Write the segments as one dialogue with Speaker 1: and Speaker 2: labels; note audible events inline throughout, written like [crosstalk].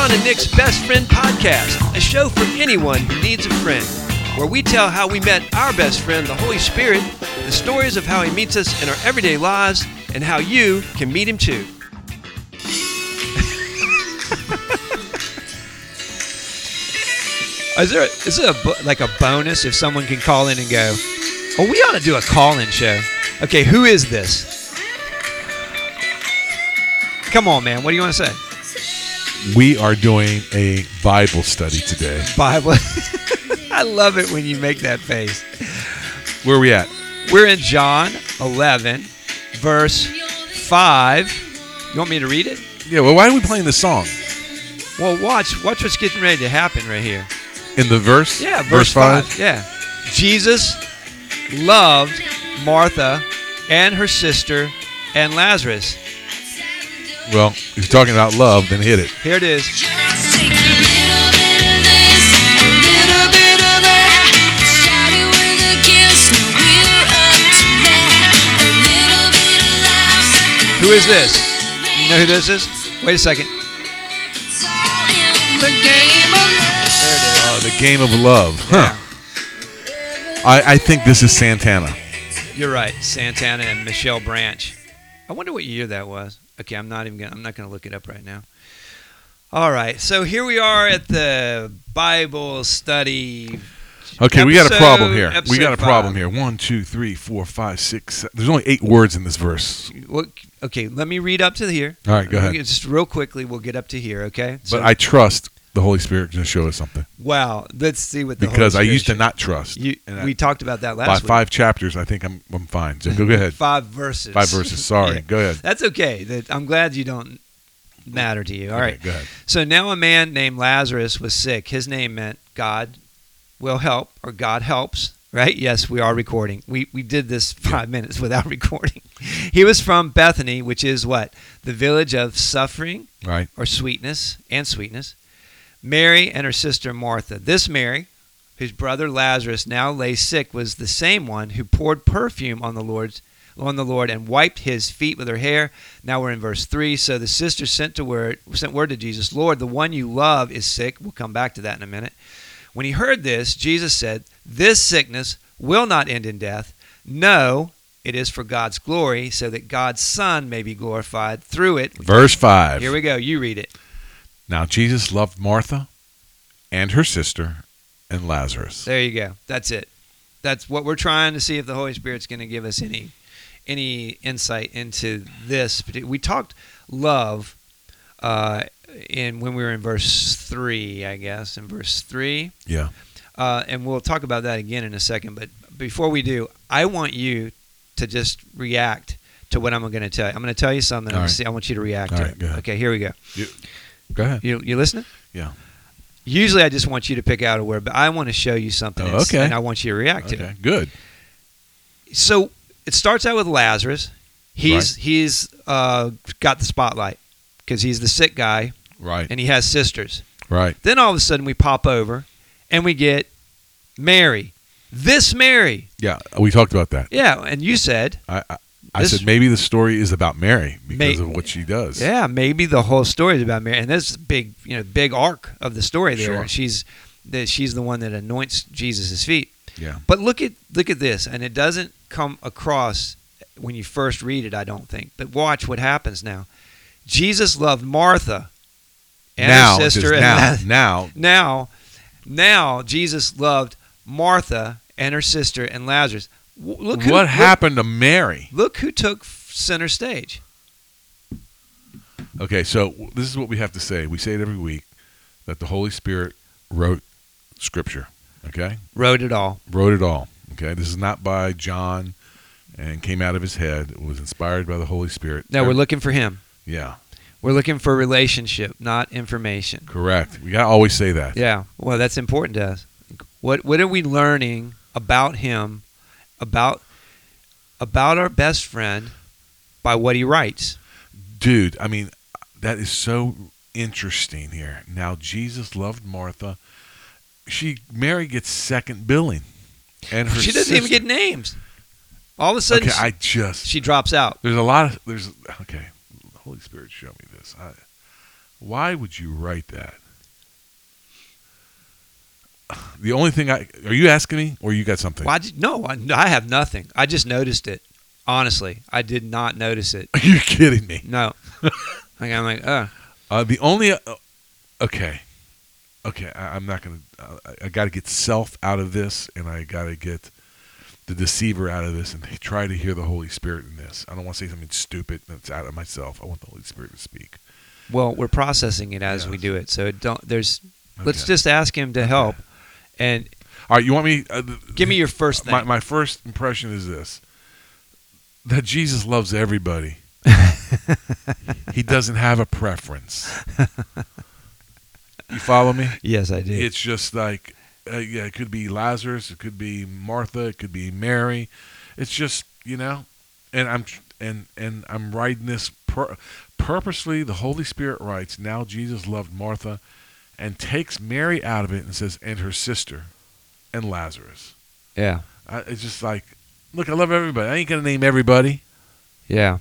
Speaker 1: Ron and Nick's Best Friend Podcast, a show for anyone who needs a friend, where we tell how we met our best friend, the Holy Spirit, the stories of how he meets us in our everyday lives, and how you can meet him too. [laughs] is there is it a, like a bonus if someone can call in and go, "Oh, we ought to do a call-in show." Okay, who is this? Come on, man. What do you want to say?
Speaker 2: We are doing a Bible study today.
Speaker 1: Bible. [laughs] I love it when you make that face.
Speaker 2: Where are we at?
Speaker 1: We're in John 11, verse 5. You want me to read it?
Speaker 2: Yeah, well, why are we playing this song?
Speaker 1: Well, watch. Watch what's getting ready to happen right here.
Speaker 2: In the verse?
Speaker 1: Yeah, verse, 5. Yeah. Jesus loved Martha and her sister and Lazarus.
Speaker 2: Well, if you're talking about love, then hit it.
Speaker 1: Here it is.
Speaker 3: Just take a little bit of this, a little bit of that. Started with a kiss, now we're up to that. A little bit of laughs.
Speaker 1: Who is this? You know who this is? Wait a second.
Speaker 3: It's all in the game of love.
Speaker 1: There it is.
Speaker 2: Uh, the game of love. Huh.
Speaker 1: Yeah.
Speaker 2: I, I think this is Santana.
Speaker 1: You're right. Santana and Michelle Branch. I wonder what year that was. Okay, I'm not even gonna I'm not gonna look it up right now. All right, so here we are at the Bible study.
Speaker 2: Okay, we got a problem here. We got a problem
Speaker 1: five.
Speaker 2: here. One, two, three, four, five, six. Seven. There's only eight words in this verse.
Speaker 1: What, okay, let me read up to here.
Speaker 2: All right, go ahead.
Speaker 1: Just real quickly, we'll get up to here. Okay.
Speaker 2: But I trust the Holy Spirit going to show us something
Speaker 1: wow. Let's see what the
Speaker 2: because I used to not trust.
Speaker 1: You,
Speaker 2: And I-
Speaker 1: we talked about that last
Speaker 2: by
Speaker 1: week.
Speaker 2: five chapters, I think I'm I'm fine. So go ahead.
Speaker 1: Five verses.
Speaker 2: Five verses. Sorry. [laughs]
Speaker 1: Yeah.
Speaker 2: Go ahead.
Speaker 1: That's okay. That I'm glad you don't matter to you. All
Speaker 2: Okay,
Speaker 1: right.
Speaker 2: Go ahead.
Speaker 1: So now a man named Lazarus was sick. His name meant God will help or God helps, right? Yes, we are recording. We we did this 5 minutes without [laughs] recording. He was from Bethany, which is what? The village of suffering
Speaker 2: Right.
Speaker 1: or sweetness and sweetness. Mary and her sister Martha. This Mary, whose brother Lazarus now lay sick, was the same one who poured perfume on the Lord's on the Lord and wiped his feet with her hair. Now we're in verse three. So the sister sent to word sent word to Jesus, Lord, the one you love is sick. We'll come back to that in a minute. When he heard this, Jesus said, This sickness will not end in death. No, it is for God's glory, so that God's Son may be glorified through it.
Speaker 2: Verse five.
Speaker 1: Here we go. You read it.
Speaker 2: Now Jesus loved Martha and her sister and Lazarus.
Speaker 1: There you go. That's it. That's what we're trying to see if the Holy Spirit's going to give us any any insight into this. We talked love uh, in when we were in verse three, I guess, in verse three,
Speaker 2: Yeah.
Speaker 1: uh, and we'll talk about that again in a second. But before we do, I want you to just react to what I'm going to tell you. I'm going to tell you something.
Speaker 2: All
Speaker 1: I'm
Speaker 2: right.
Speaker 1: see- I want you to react
Speaker 2: All
Speaker 1: to
Speaker 2: right,
Speaker 1: it. Okay, here we go.
Speaker 2: Go ahead.
Speaker 1: You you listening?
Speaker 2: Yeah.
Speaker 1: Usually, I just want you to pick out a word, but I want to show you something.
Speaker 2: Oh, okay.
Speaker 1: And I want you to react to it.
Speaker 2: Okay. Good.
Speaker 1: so it starts out with Lazarus. He's he's uh, got the spotlight because he's the sick guy
Speaker 2: Right.
Speaker 1: and he has sisters.
Speaker 2: Right.
Speaker 1: Then all of a sudden we pop over and we get Mary. This Mary.
Speaker 2: Yeah. We talked about that.
Speaker 1: Yeah, and you said,
Speaker 2: I I, I
Speaker 1: This-
Speaker 2: said maybe the story is about Mary because
Speaker 1: May-
Speaker 2: of what she does.
Speaker 1: yeah, maybe the whole story is about Mary, and this big, you know, big arc of the story there.
Speaker 2: Sure.
Speaker 1: She's that she's the one that anoints Jesus' feet.
Speaker 2: Yeah.
Speaker 1: But look at look at this, and it doesn't come across when you first read it, I don't think. But watch what happens now. Jesus loved Martha and
Speaker 2: now,
Speaker 1: her sister. and
Speaker 2: now,
Speaker 1: Laz-
Speaker 2: now,
Speaker 1: now, now Jesus loved Martha and her sister and Lazarus. Look who,
Speaker 2: what
Speaker 1: look-
Speaker 2: happened to Mary?
Speaker 1: Look who took center stage.
Speaker 2: Okay, so this is what we have to say. We say it every week that the Holy Spirit wrote Scripture. Okay,
Speaker 1: Wrote it all.
Speaker 2: wrote it all. Okay, this is not by John and came out of his head. It was inspired by the Holy Spirit.
Speaker 1: No, we're looking for him.
Speaker 2: Yeah,
Speaker 1: We're looking for relationship, not information.
Speaker 2: correct. We gotta always say that.
Speaker 1: Yeah, well, that's important to us. What what are we learning about him, about about our best friend, by what he writes?
Speaker 2: dude i mean that is so interesting here now jesus loved martha she mary gets second billing and her
Speaker 1: she doesn't even get names. All of a sudden,
Speaker 2: okay i just
Speaker 1: she drops out.
Speaker 2: there's a lot of there's okay holy spirit show me this I, Why would you write that? [sighs] The only thing I are you asking me, or you got something?
Speaker 1: Why did, no, I, I have nothing. I just noticed it. Honestly, I did not notice it. [laughs]
Speaker 2: Are you kidding me?
Speaker 1: No. [laughs] like I'm like, oh,
Speaker 2: Uh, the only uh, okay, okay. I, I'm not gonna. Uh, I, I got to get self out of this, and I got to get the deceiver out of this, and try to hear the Holy Spirit in this. I don't want to say something stupid that's out of myself. I want the Holy Spirit to speak.
Speaker 1: well, we're processing it as we do it. So it don't. There's. Let's just ask him to help, and
Speaker 2: All right, you want me? Uh,
Speaker 1: give me your first thing.
Speaker 2: my my first impression is this: that Jesus loves everybody. [laughs] he doesn't have a preference. You follow me?
Speaker 1: yes, I do.
Speaker 2: It's just like, uh, yeah, it could be Lazarus, it could be Martha, it could be Mary. It's just you know, and I'm and and I'm writing this pur- purposely. The Holy Spirit writes, "Now Jesus loved Martha," and takes Mary out of it and says, "and her sister, and Lazarus."
Speaker 1: yeah.
Speaker 2: I, it's just like, look, I love everybody. I ain't gonna name everybody.
Speaker 1: Yeah.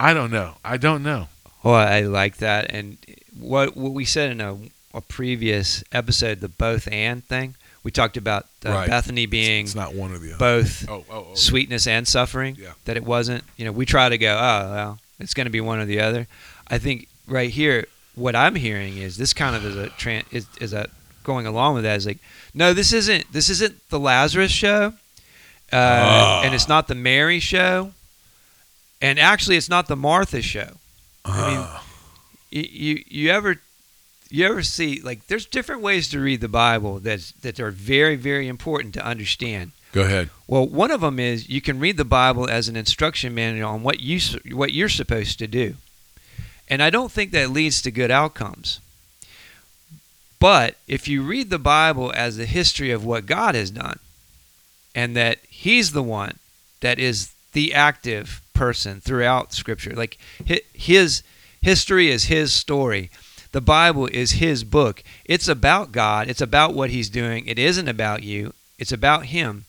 Speaker 2: I don't know. I don't know.
Speaker 1: Well, I like that. And what what we said in a, a previous episode, the both and thing, we talked about uh,
Speaker 2: Right.
Speaker 1: Bethany being
Speaker 2: It's not one or the other.
Speaker 1: both
Speaker 2: oh, oh, oh.
Speaker 1: sweetness and suffering.
Speaker 2: Yeah.
Speaker 1: That it wasn't. You know, we try to go, oh well, it's going to be one or the other. I think right here, what I'm hearing is this kind of is a tran- is, is a going along with that is like, no, this isn't this isn't the Lazarus show, uh,
Speaker 2: Ah.
Speaker 1: and it's not the Mary show, and actually, it's not the Martha show. I mean,
Speaker 2: Ah.
Speaker 1: you, you you ever you ever see like there's different ways to read the Bible that's that are very very important to understand.
Speaker 2: go ahead.
Speaker 1: Well, one of them is you can read the Bible as an instruction manual on what you what you're supposed to do, and I don't think that leads to good outcomes. But if you read the Bible as the history of what God has done, and that He's the one that is the active person throughout Scripture, like His history is His story. The Bible is His book. It's about God. It's about what He's doing. It isn't about you. It's about Him.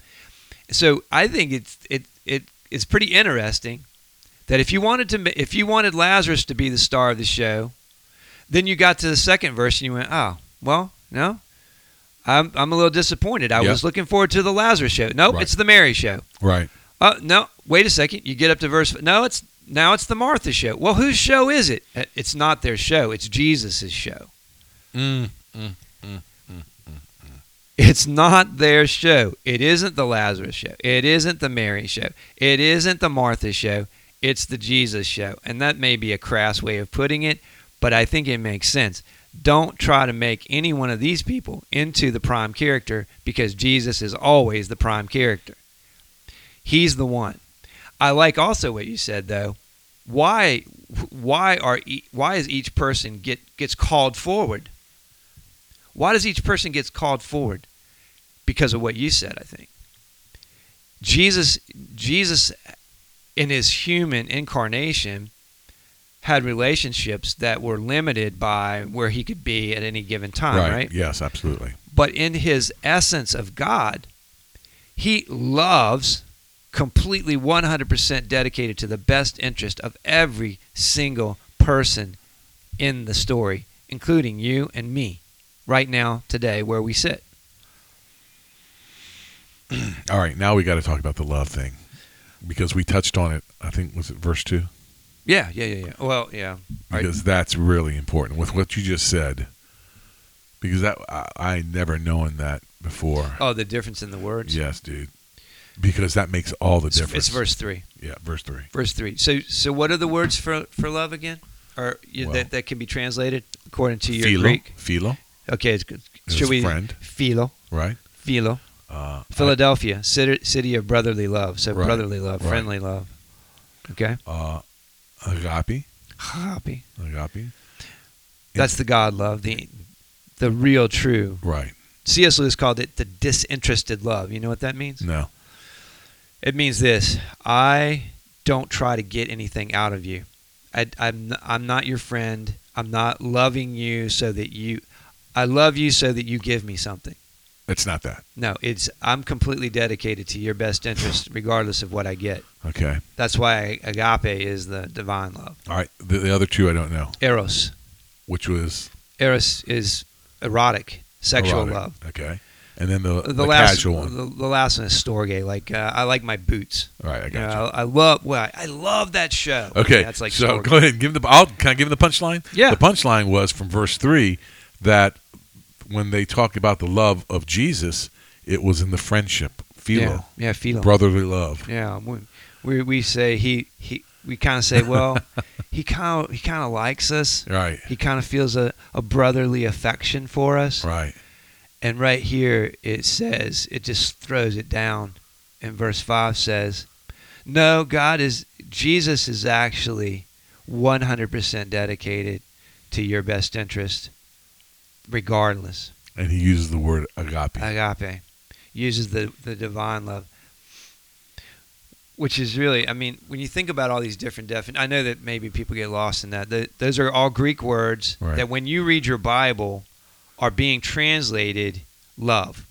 Speaker 1: So I think it's it, it it is pretty interesting that if you wanted to if you wanted Lazarus to be the star of the show, then you got to the second verse and you went, oh well, no, I'm I'm a little disappointed. I
Speaker 2: Yeah.
Speaker 1: was looking forward to the Lazarus show. Nope,
Speaker 2: Right.
Speaker 1: it's the Mary show.
Speaker 2: Right.
Speaker 1: Oh no, wait a second. You get up to verse. No, it's now it's the Martha show. Well, whose show is it? Uh, It's not their show. It's Jesus's show.
Speaker 2: Mm, mm, mm, mm.
Speaker 1: It's not their show. It isn't the Lazarus show. It isn't the Mary show. It isn't the Martha show. It's the Jesus show. And that may be a crass way of putting it, but I think it makes sense. Don't try to make any one of these people into the prime character because Jesus is always the prime character. He's the one. I like also what you said though. Why why are why is each person get gets called forward? Why does each person gets called forward? Because of what you said, I think. Jesus Jesus in his human incarnation had relationships that were limited by where he could be at any given time,
Speaker 2: right.
Speaker 1: right?
Speaker 2: Yes, absolutely.
Speaker 1: But in his essence of God, he loves completely 100% dedicated to the best interest of every single person in the story, including you and me, right now, today, where we sit. [clears throat]
Speaker 2: All right, now we got to talk about the love thing because we touched on it. I think was it verse two
Speaker 1: Yeah, yeah, yeah, yeah. Well, yeah.
Speaker 2: Because that's really important with what you just said. Because that I, I never known that before.
Speaker 1: Oh, the difference in the words.
Speaker 2: Yes, dude. Because that makes all the difference.
Speaker 1: it's verse three.
Speaker 2: Yeah, verse three.
Speaker 1: Verse three. So, so what are the words for for love again? Or you,
Speaker 2: Well-
Speaker 1: that that can be translated according to your
Speaker 2: Philo,
Speaker 1: Greek?
Speaker 2: philo,
Speaker 1: Okay, it's good. Should we
Speaker 2: friend,
Speaker 1: philo?
Speaker 2: right?
Speaker 1: Philo.
Speaker 2: Uh,
Speaker 1: Philadelphia, city, city of brotherly love. So
Speaker 2: Right,
Speaker 1: brotherly love,
Speaker 2: right.
Speaker 1: friendly love. Okay.
Speaker 2: uh, agape,
Speaker 1: Happy.
Speaker 2: agape,
Speaker 1: That's the God love, the the real true.
Speaker 2: right?
Speaker 1: C.S. Lewis called it the disinterested love. You know what that means?
Speaker 2: No,
Speaker 1: It means this: I don't try to get anything out of you. I, I'm I'm not your friend. I'm not loving you so that you. I love you so that you give me something.
Speaker 2: It's not that.
Speaker 1: No, it's I'm completely dedicated to your best interest, regardless of what I get.
Speaker 2: Okay.
Speaker 1: That's why agape is the divine love.
Speaker 2: All right. The, the other two I don't know.
Speaker 1: Eros.
Speaker 2: which was
Speaker 1: Eros is erotic, sexual
Speaker 2: erotic.
Speaker 1: love.
Speaker 2: Okay, and then the,
Speaker 1: The,
Speaker 2: the,
Speaker 1: last,
Speaker 2: casual one.
Speaker 1: The, the last one is storge. Like uh, I like my boots.
Speaker 2: All right, I
Speaker 1: You
Speaker 2: got
Speaker 1: know,
Speaker 2: you.
Speaker 1: I, I love. Well, I, I love that show.
Speaker 2: Okay,
Speaker 1: that's like
Speaker 2: so
Speaker 1: storge.
Speaker 2: go ahead and give him the. I'll, can I give him the punchline?
Speaker 1: Yeah.
Speaker 2: The punchline was from verse three that when they talk about the love of Jesus, it was in the friendship, philo,
Speaker 1: Yeah, yeah, philo.
Speaker 2: brotherly love.
Speaker 1: Yeah, we, we say he he. We kind of say, well, [laughs] he kind of he kind of likes us.
Speaker 2: Right,
Speaker 1: He kind of feels a, a brotherly affection for us.
Speaker 2: right.
Speaker 1: And right here it says, it just throws it down. And verse 5 says, No, God is, Jesus is actually 100% dedicated to your best interest, regardless.
Speaker 2: And he uses the word agape.
Speaker 1: Agape uses the, the divine love. Which is really, I mean, when you think about all these different definitions, I know that maybe people get lost in that. The, those are all Greek words
Speaker 2: Right.
Speaker 1: that when you read your Bible are being translated love.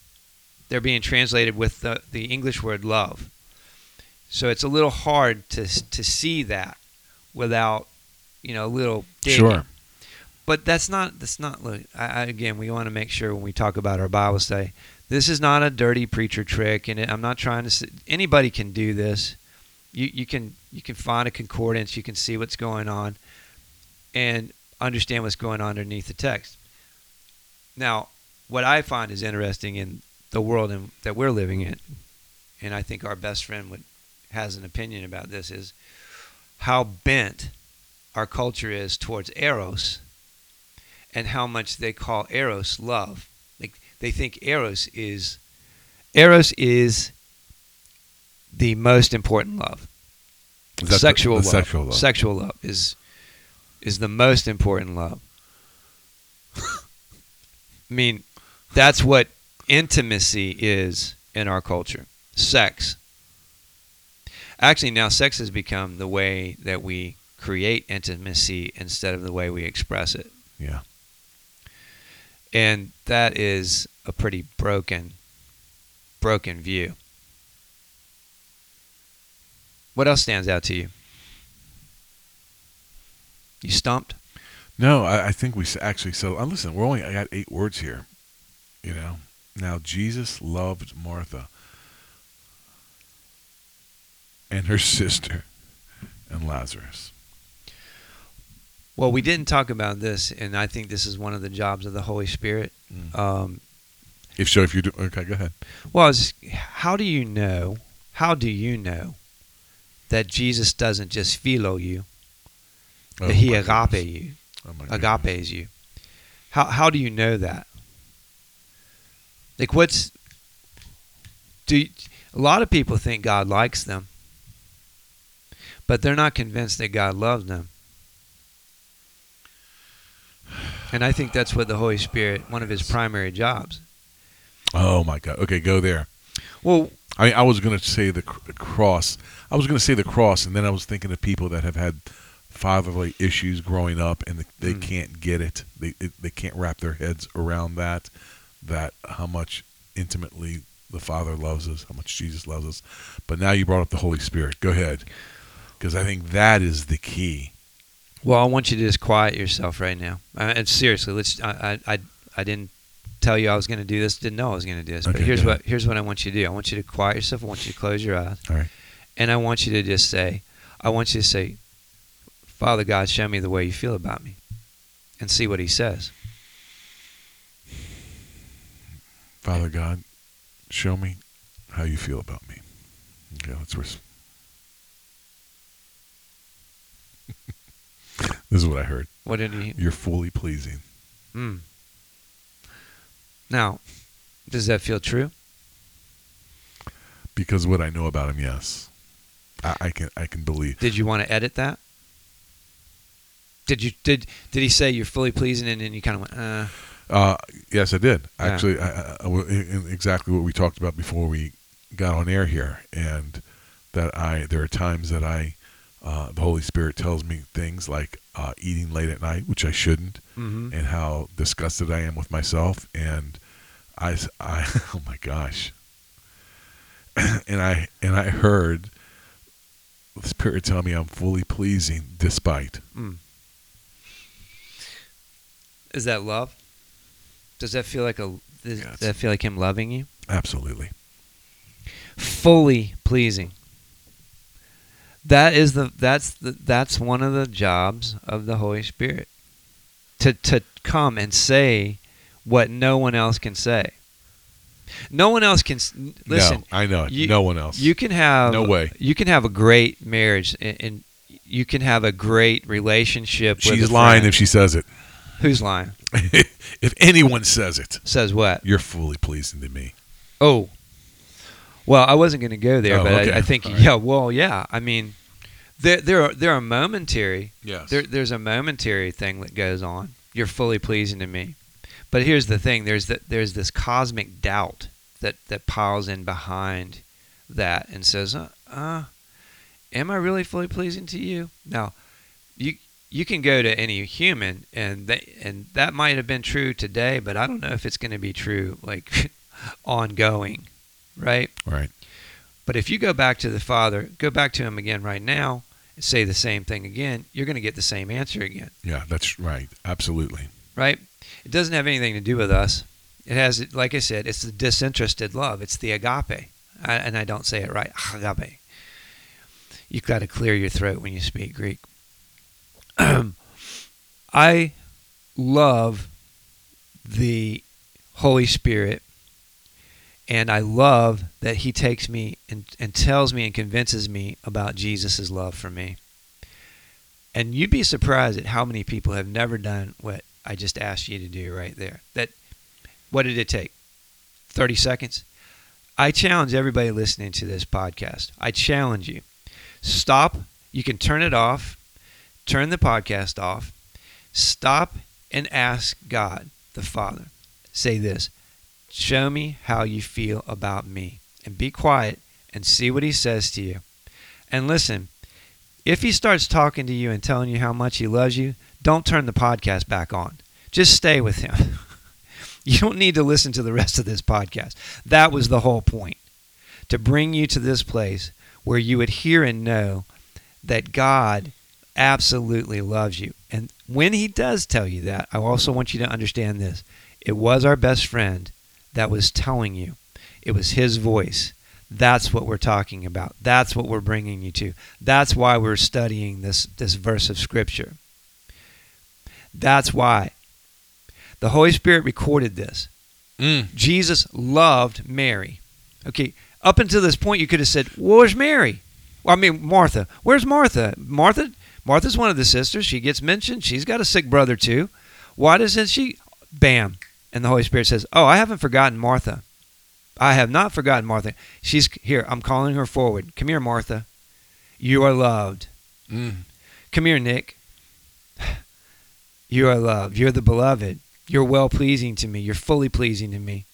Speaker 1: They're being translated with the, the English word love. So it's a little hard to, to see that without, you know, a little digging.
Speaker 2: Sure.
Speaker 1: But that's not that's not look. I, I, again, we want to make sure when we talk about our Bible study, this is not a dirty preacher trick, and I'm not trying to. Anybody can do this. You you can you can find a concordance. You can see what's going on, and understand what's going on underneath the text. Now, what I find is interesting in the world in, that we're living in, and I think our best friend would has an opinion about this is how bent our culture is towards eros and how much they call eros love. Like they think eros is eros is the most important love.
Speaker 2: That the-
Speaker 1: sexual
Speaker 2: the
Speaker 1: love.
Speaker 2: sexual love.
Speaker 1: Sexual love is is the most important love. I mean, that's what intimacy is in our culture. Sex. Actually, now sex has become the way that we create intimacy instead of the way we express it.
Speaker 2: Yeah.
Speaker 1: And that is a pretty broken broken view. What else stands out to you? You stumped?
Speaker 2: No, I, I think we actually. So uh, listen, we're only. I got eight words here. You know. Now Jesus loved Martha and her [laughs] sister and Lazarus.
Speaker 1: Well, we didn't talk about this, and I think this is one of the jobs of the Holy Spirit.
Speaker 2: Mm.
Speaker 1: Um,
Speaker 2: If so, if you do, okay, go ahead.
Speaker 1: well, how do you know? How do you know that Jesus doesn't just philo you,
Speaker 2: Oh,
Speaker 1: that he agape
Speaker 2: goodness.
Speaker 1: you,
Speaker 2: Oh, goodness.
Speaker 1: agapes you? How how do you know that? Like, what's do? You, a lot of people think God likes them, but they're not convinced that God loves them. And I think that's what the Holy Spirit, one of his primary jobs.
Speaker 2: Oh my God. Okay, go there.
Speaker 1: Well,
Speaker 2: I mean, I was going to say the, cr- cross. I was going to say the cross, and then I was thinking of people that have had fatherly issues growing up, and they, they
Speaker 1: Mm.
Speaker 2: can't get it. They it, they can't wrap their heads around that. That how much intimately the Father loves us, how much Jesus loves us. But now you brought up the Holy Spirit. Go ahead, because I think that is the key.
Speaker 1: Well, I want you to just quiet yourself right now. Uh, and seriously, let's. I, I, I, didn't tell you I was going to do this. Didn't know I was going to do this. but here's what here's what I want you to do. I want you to quiet yourself. I want you to close your eyes.
Speaker 2: All right.
Speaker 1: And I want you to just say, I want you to say, Father God, show me the way you feel about me, and see what He says.
Speaker 2: Father God, show me how you feel about me. Okay, let's. Res- this is what I heard.
Speaker 1: What did He?
Speaker 2: You're fully pleasing.
Speaker 1: Mm. Now, does that feel true?
Speaker 2: Because what I know about him, yes, I, I can I can believe.
Speaker 1: Did you want to edit that? Did you did did he say you're fully pleasing and then you kind of went, uh,
Speaker 2: Uh, yes, I did.
Speaker 1: Yeah.
Speaker 2: Actually, I, I, I- in- exactly what we talked about before we got on air here, and that I there are times that I uh, the Holy Spirit tells me things like uh, eating late at night, which I shouldn't,
Speaker 1: mm-hmm.
Speaker 2: and how disgusted I am with myself, and I, I [laughs] oh my gosh, [clears throat] and I and I heard the Spirit tell me I'm fully pleasing despite.
Speaker 1: Mm. Is that love? Does that feel like a? Does
Speaker 2: Yes.
Speaker 1: that feel like him loving you?
Speaker 2: Absolutely.
Speaker 1: fully pleasing. That is the that's the that's one of the jobs of the Holy Spirit. To to come and say what no one else can say. No one else can listen.
Speaker 2: no, I know it.
Speaker 1: you-
Speaker 2: no one else.
Speaker 1: You can have
Speaker 2: No way.
Speaker 1: You can have a great marriage and, and you can have a great relationship.
Speaker 2: She's lying if she says it.
Speaker 1: Who's lying? [laughs]
Speaker 2: if anyone says it,
Speaker 1: Says what?
Speaker 2: you're fully pleasing to me.
Speaker 1: Oh. Well, I wasn't going to go there,
Speaker 2: Oh,
Speaker 1: but
Speaker 2: okay.
Speaker 1: I, I think
Speaker 2: right.
Speaker 1: yeah. Well, yeah. I mean, there there are there are momentary
Speaker 2: Yes.
Speaker 1: there, there's a momentary thing that goes on. You're fully pleasing to me, but here's the thing: there's that there's this cosmic doubt that that piles in behind that and says, uh, uh, "Am I really fully pleasing to you?" Now, you you can go to any human, and they, and that might have been true today, but I don't know if it's going to be true like [laughs] ongoing, right?
Speaker 2: right.
Speaker 1: But if you go back to the Father, go back to Him again right now, say the same thing again, you're going to get the same answer again,
Speaker 2: Yeah, that's right. Absolutely.
Speaker 1: right? It doesn't have anything to do with us. It has, like I said, it's the disinterested love. It's the agape, I, and I don't say it right. [sighs] Agape. You've got to clear your throat when you speak Greek. [clears throat] I love the Holy Spirit and I love that he takes me and, and tells me and convinces me about Jesus' love for me. And you'd be surprised at how many people have never done what I just asked you to do right there. That what did it take? 30 seconds? I challenge everybody listening to this podcast. I challenge you. Stop. You can turn it off. Turn the podcast off. Stop and ask God, the Father. Say this Show me how you feel about me. And be quiet and see what he says to you. And listen, if he starts talking to you and telling you how much he loves you, don't turn the podcast back on. Just stay with him. [laughs] you don't need to listen to the rest of this podcast. That was the whole point to bring you to this place where you would hear and know that God absolutely loves you. And when he does tell you that, I also want you to understand this. It was our best friend that was telling you. It was his voice. That's what we're talking about. That's what we're bringing you to. That's why we're studying this this verse of scripture. That's why the Holy Spirit recorded this.
Speaker 2: Mm.
Speaker 1: Jesus loved Mary. Okay, up until this point, you could have said, "Where's Mary?" Well, I mean, Martha. Where's Martha? Martha. Martha's one of the sisters. She gets mentioned. She's got a sick brother too. Why doesn't she? Bam! And the Holy Spirit says, "Oh, I haven't forgotten Martha. I have not forgotten Martha. She's here. I'm calling her forward. Come here, Martha. You are loved.
Speaker 2: Mm.
Speaker 1: Come here, Nick. You are loved. You're the beloved. You're well pleasing to me. You're fully pleasing to me.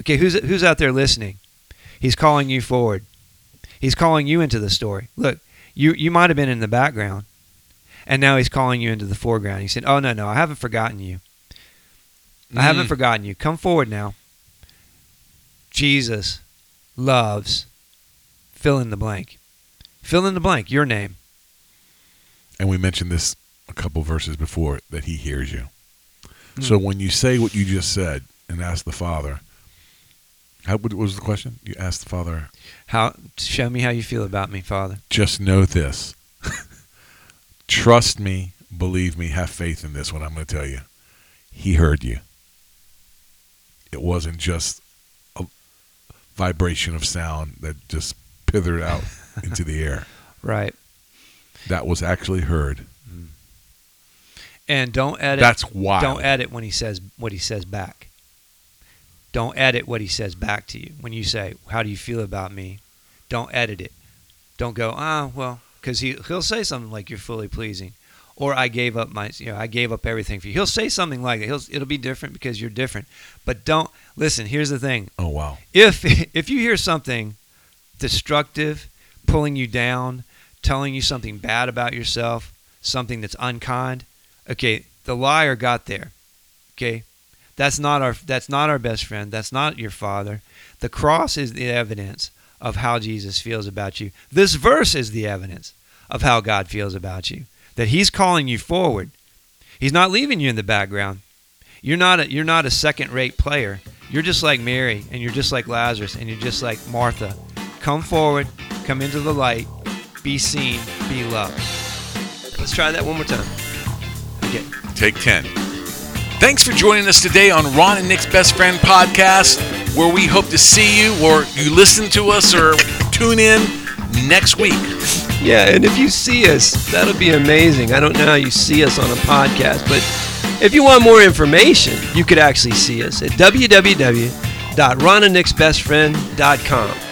Speaker 1: Okay, who's who's out there listening? He's calling you forward. He's calling you into the story. Look, you you might have been in the background, and now he's calling you into the foreground. He said, "Oh no, no, I haven't forgotten you. I haven't
Speaker 2: Mm.
Speaker 1: forgotten you. Come forward now." Jesus loves. Fill in the blank. Fill in the blank. Your name.
Speaker 2: And we mentioned this a couple verses before that he hears you.
Speaker 1: Mm.
Speaker 2: So when you say what you just said and ask the Father, how what was the question? You asked the Father,
Speaker 1: How show me how you feel about me, Father.
Speaker 2: just know this. [laughs] Trust me, believe me, have faith in this what I'm going to tell you. He heard you. It wasn't just a vibration of sound that just pithered out [laughs] into the air.
Speaker 1: Right.
Speaker 2: That was actually heard.
Speaker 1: And don't edit.
Speaker 2: That's why.
Speaker 1: Don't edit when he says what he says back. Don't edit what he says back to you. When you say, "How do you feel about me?" Don't edit it. Don't go, "Ah, well," because he he'll say something like, "You're fully pleasing," or "I gave up my, you know, I gave up everything for you." He'll say something like that. He'll it'll be different because you're different. But don't listen. Here's the thing:
Speaker 2: Oh wow.
Speaker 1: if [laughs] if you hear something destructive, pulling you down, telling you something bad about yourself, something that's unkind, okay, the liar got there. Okay? That's not our that's not our best friend. That's not your father. The cross is the evidence of how Jesus feels about you. This verse is the evidence of how God feels about you. That he's calling you forward. He's not leaving you in the background. You're not a, you're not a second-rate player. You're just like Mary, and you're just like Lazarus, and you're just like Martha. Come forward, come into the light, be seen, be loved.
Speaker 3: Let's try that one more time.
Speaker 1: Okay.
Speaker 2: Take 10. Thanks for joining us today on Ron and Nick's Best Friend podcast, where we hope to see you or you listen to us or tune in next week.
Speaker 3: Yeah, and if you see us, that'll be amazing. I don't know how you see us on a podcast, but if you want more information, you could actually see us at www.ronandnicksbestfriend.com.